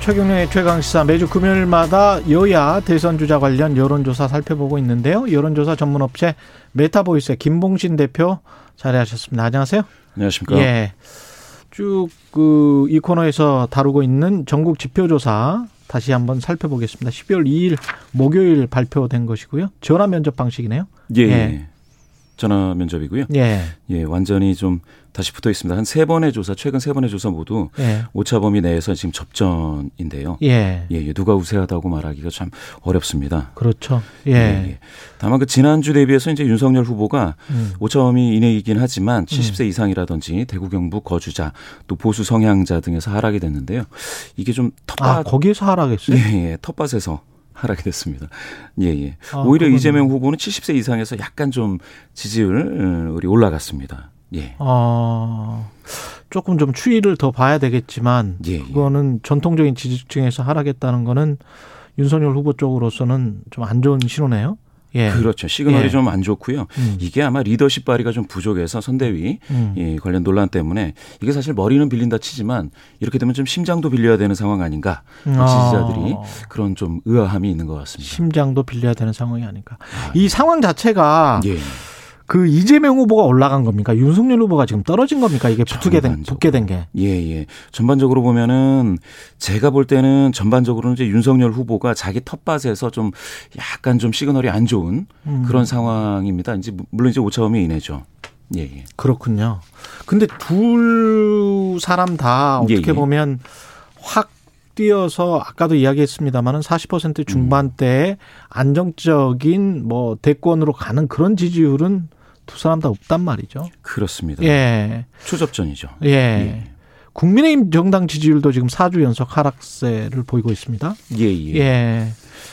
최경영의 최강시사 매주 금요일마다 여야 대선 주자 관련 여론조사 살펴보고 있는데요. 여론조사 전문업체 메타보이스의 김봉신 대표 자리하셨습니다. 안녕하세요. 안녕하십니까. 예. 쭉 그 이 코너에서 다루고 있는 전국 지표조사 다시 한번 살펴보겠습니다. 12월 2일 목요일 발표된 것이고요. 전화 면접 방식이네요. 예. 예. 전화 면접이고요. 예. 예, 완전히 좀 다시 붙어 있습니다. 한 세 번의 조사, 최근 세 번의 조사 모두 예. 오차 범위 내에서 지금 접전인데요. 예. 예, 예. 누가 우세하다고 말하기가 참 어렵습니다. 그렇죠. 예. 예. 예. 다만 그 지난주 대비해서 이제 윤석열 후보가 음. 오차 범위 이내이긴 하지만 70세 음. 이상이라든지 대구 경북 거주자 또 보수 성향자 등에서 하락이 됐는데요. 이게 좀 텃밭 아, 거기에서 하락했어요? 예, 예. 텃밭에서 하락이 됐습니다. 예, 예. 아, 오히려 그건... 이재명 후보는 70세 이상에서 약간 좀 지지율이 올라갔습니다. 예. 아, 조금 좀 추이를 더 봐야 되겠지만 예, 예. 그거는 전통적인 지지층에서 하락했다는 거는 윤석열 후보 쪽으로서는 좀 안 좋은 신호네요. 예. 그렇죠. 시그널이 예. 좀안 좋고요. 음. 이게 아마 리더십 발휘가 좀 부족해서 선대위 음. 이 관련 논란 때문에 이게 사실 머리는 빌린다 치지만 이렇게 되면 좀 심장도 빌려야 되는 상황 아닌가 아. 지지자들이 그런 좀 의아함이 있는 것 같습니다. 심장도 빌려야 되는 상황이 아닌가. 아, 이 상황 자체가 예. 그 이재명 후보가 올라간 겁니까? 윤석열 후보가 지금 떨어진 겁니까? 이게 붙게 된, 붙게 된 게. 예, 예. 전반적으로 보면은 제가 볼 때는 전반적으로는 이제 윤석열 후보가 자기 텃밭에서 좀 약간 좀 시그널이 안 좋은 음. 그런 상황입니다. 이제 물론 이제 오차범위 이내죠. 예, 예. 그렇군요. 근데 둘 사람 다 어떻게 예, 예. 보면 확 뛰어서 아까도 이야기했습니다만은 40% 중반대에 음. 안정적인 뭐 대권으로 가는 그런 지지율은 두 사람 다 없단 말이죠. 그렇습니다. 예. 초접전이죠. 예. 예. 국민의힘 정당 지지율도 지금 4주 연속 하락세를 보이고 있습니다. 예, 예. 예.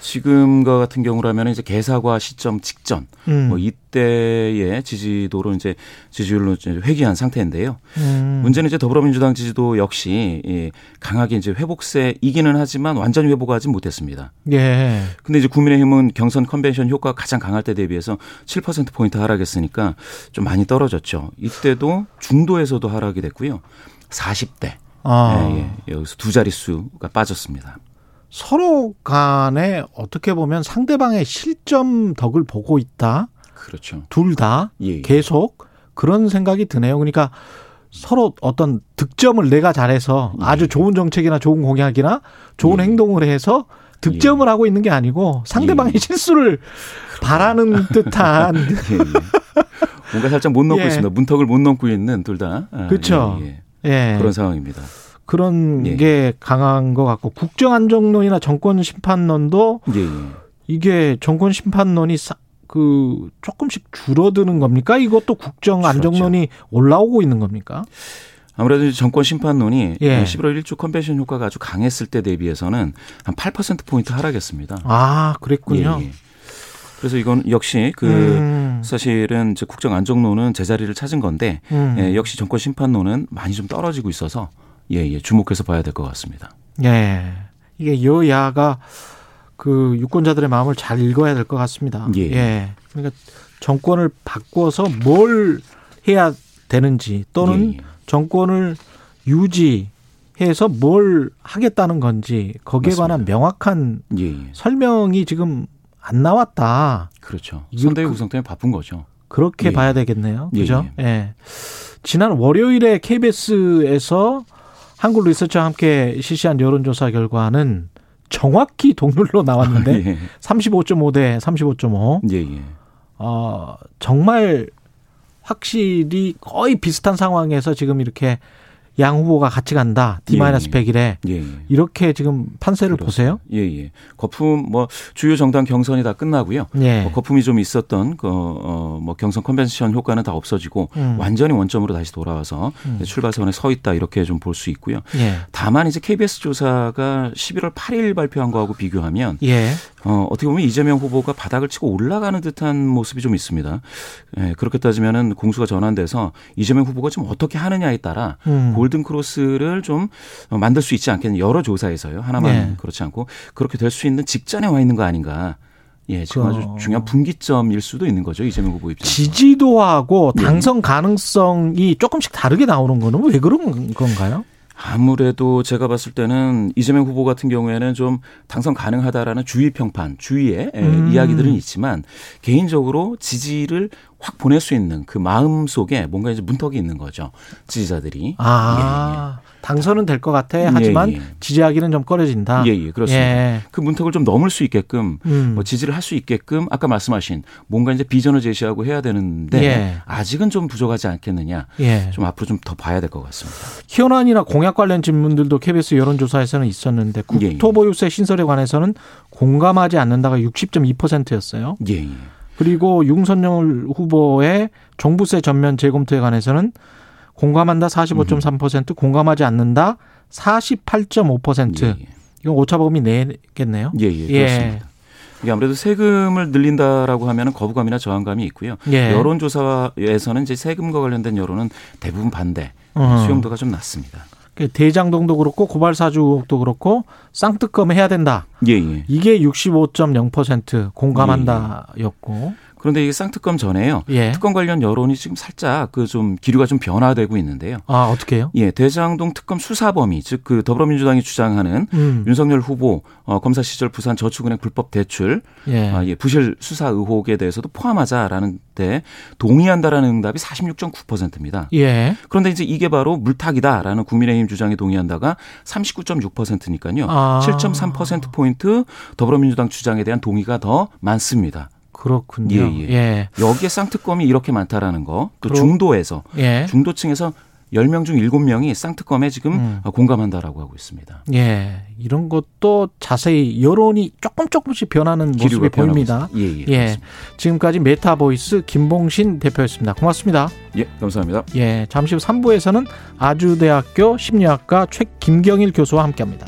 지금과 같은 경우라면 이제 개사과 시점 직전 음. 뭐 이때의 지지도로 이제 지지율로 이제 회귀한 상태인데요. 음. 문제는 이제 더불어민주당 지지도 역시 예, 강하게 이제 회복세 이기는 하지만 완전히 회복하지 못했습니다. 예. 근데 이제 국민의힘은 경선 컨벤션 효과가 가장 강할 때 대비해서 7% 포인트 하락했으니까 좀 많이 떨어졌죠. 이때도 중도에서도 하락이 됐고요. 40대. 아. 예, 예. 여기서 두 자릿수가 빠졌습니다. 서로 간에 어떻게 보면 상대방의 실점 덕을 보고 있다. 그렇죠. 둘다 예, 예. 계속 그런 생각이 드네요. 그러니까 서로 어떤 득점을 내가 잘해서 예. 아주 좋은 정책이나 좋은 공약이나 좋은 예. 행동을 해서 득점을 예. 하고 있는 게 아니고 상대방의 예. 실수를 바라는 듯한 뭔가 살짝 못 넘고 있습니다. 문턱을 못 넘고 있는 둘 다. 아, 그렇죠. 예. 그런 상황입니다. 그런 예. 게 강한 것 같고 국정 안정론이나 정권 심판론도 예, 예. 이게 정권 심판론이 그 조금씩 줄어드는 겁니까? 이것도 국정 안정론이 올라오고 있는 겁니까? 아무래도 정권 심판론이 예. 11월 1주 컨벤션 효과가 아주 강했을 때 대비해서는 한 8% 포인트 하락했습니다. 아, 그랬군요. 예, 예. 그래서 이건 역시 그 음. 사실은 이제 국정 안정론은 제자리를 찾은 건데 음. 예, 역시 정권 심판론은 많이 좀 떨어지고 있어서 예, 예, 주목해서 봐야 될 것 같습니다. 예. 이게 여야가 그 유권자들의 마음을 잘 읽어야 될 것 같습니다. 예. 예. 그러니까 정권을 바꿔서 뭘 해야 되는지 또는 예. 예. 정권을 유지해서 뭘 하겠다는 건지 거기에 맞습니다. 관한 명확한 예. 예. 설명이 지금 안 나왔다. 그렇죠. 선대위 구성 때문에 바쁜 거죠. 그렇게 예. 봐야 되겠네요. 그죠? 예. 지난 월요일에 KBS에서 한국 리서치와 함께 실시한 여론조사 결과는 정확히 동률로 나왔는데 아, 예. 35.5 대 35.5. 예, 예. 어, 정말 확실히 거의 비슷한 상황에서 지금 이렇게 양 후보가 같이 간다. D-100일에 예, 예. 예, 이렇게 지금 판세를 그렇습니다. 보세요. 예, 예. 거품 뭐 주요 정당 경선이 다 끝나고요. 예. 뭐 거품이 좀 있었던 그어뭐 경선 컨벤션 효과는 다 없어지고 음. 완전히 원점으로 다시 돌아와서 음. 출발선에 서 있다 이렇게 좀 볼 수 있고요. 예. 다만 이제 KBS 조사가 11월 8일 발표한 거하고 비교하면 예. 어, 어떻게 보면 이재명 후보가 바닥을 치고 올라가는 듯한 모습이 좀 있습니다. 예, 그렇게 따지면은 공수가 전환돼서 이재명 후보가 좀 어떻게 하느냐에 따라 음. 골든 크로스를 좀 만들 수 있지 않겠는 여러 조사에서요. 하나만 네. 그렇지 않고 그렇게 될 수 있는 직전에 와 있는 거 아닌가. 예, 지금 그, 아주 중요한 분기점일 수도 있는 거죠 이재명 후보 입장에서. 지지도하고 예. 당선 가능성이 조금씩 다르게 나오는 거는 왜 그런 건가요? 아무래도 제가 봤을 때는 이재명 후보 같은 경우에는 좀 당선 가능하다라는 주위 평판, 주위의 음. 이야기들은 있지만 개인적으로 지지를 확 보낼 수 있는 그 마음 속에 뭔가 이제 문턱이 있는 거죠. 지지자들이. 아. 예, 예. 당선은 될 것 같아. 하지만 예, 예. 지지하기는 좀 꺼려진다. 예, 예, 그렇습니다. 예. 그 문턱을 좀 넘을 수 있게끔 음. 뭐 지지를 할 수 있게끔 아까 말씀하신 뭔가 이제 비전을 제시하고 해야 되는데 예. 아직은 좀 부족하지 않겠느냐. 예. 좀 앞으로 좀 더 봐야 될 것 같습니다. 현안이나 공약 관련 질문들도 KBS 여론조사에서는 있었는데 국토보유세 신설에 관해서는 공감하지 않는다가 60.2%였어요. 예, 예. 그리고 윤석열 후보의 종부세 전면 재검토에 관해서는 공감한다 45.3%, 음. 공감하지 않는다 48.5%. 예, 예. 이건 오차 범위 내겠네요. 예, 예, 그렇습니다. 이게 아무래도 세금을 늘린다라고 하면 거부감이나 저항감이 있고요. 예. 여론조사에서는 이제 세금과 관련된 여론은 대부분 반대, 어. 수용도가 좀 낮습니다. 그 대장동도 그렇고 고발사주도 그렇고 쌍특검 해야 된다. 예, 예. 이게 65.0% 공감한다였고. 예. 그런데 이게 쌍특검 전에요. 예. 특검 관련 여론이 지금 살짝 그 좀 기류가 좀 변화되고 있는데요. 아 어떻게요? 예, 대장동 특검 수사 범위 즉 그 더불어민주당이 주장하는 음. 윤석열 후보 어, 검사 시절 부산 저축은행 불법 대출, 예. 아, 예, 부실 수사 의혹에 대해서도 포함하자라는 때 동의한다라는 응답이 46.9%입니다. 예. 그런데 이제 이게 바로 물타기다라는 국민의힘 주장에 동의한다가 39.6%니까요. 아. 7.3% 포인트 더불어민주당 주장에 대한 동의가 더 많습니다. 그렇군요. 예, 예. 예. 여기에 쌍특검이 이렇게 많다라는 거. 또 중도에서 예. 중도층에서 10명 중 7명이 쌍특검에 지금 음. 공감한다라고 하고 있습니다. 예. 이런 것도 자세히 여론이 조금 조금씩 변하는 모습이 보입니다. 예, 예, 예. 지금까지 메타보이스 김봉신 대표였습니다. 고맙습니다. 예, 감사합니다. 예. 잠시 후 3부에서는 아주대학교 심리학과 최 김경일 교수와 함께 합니다.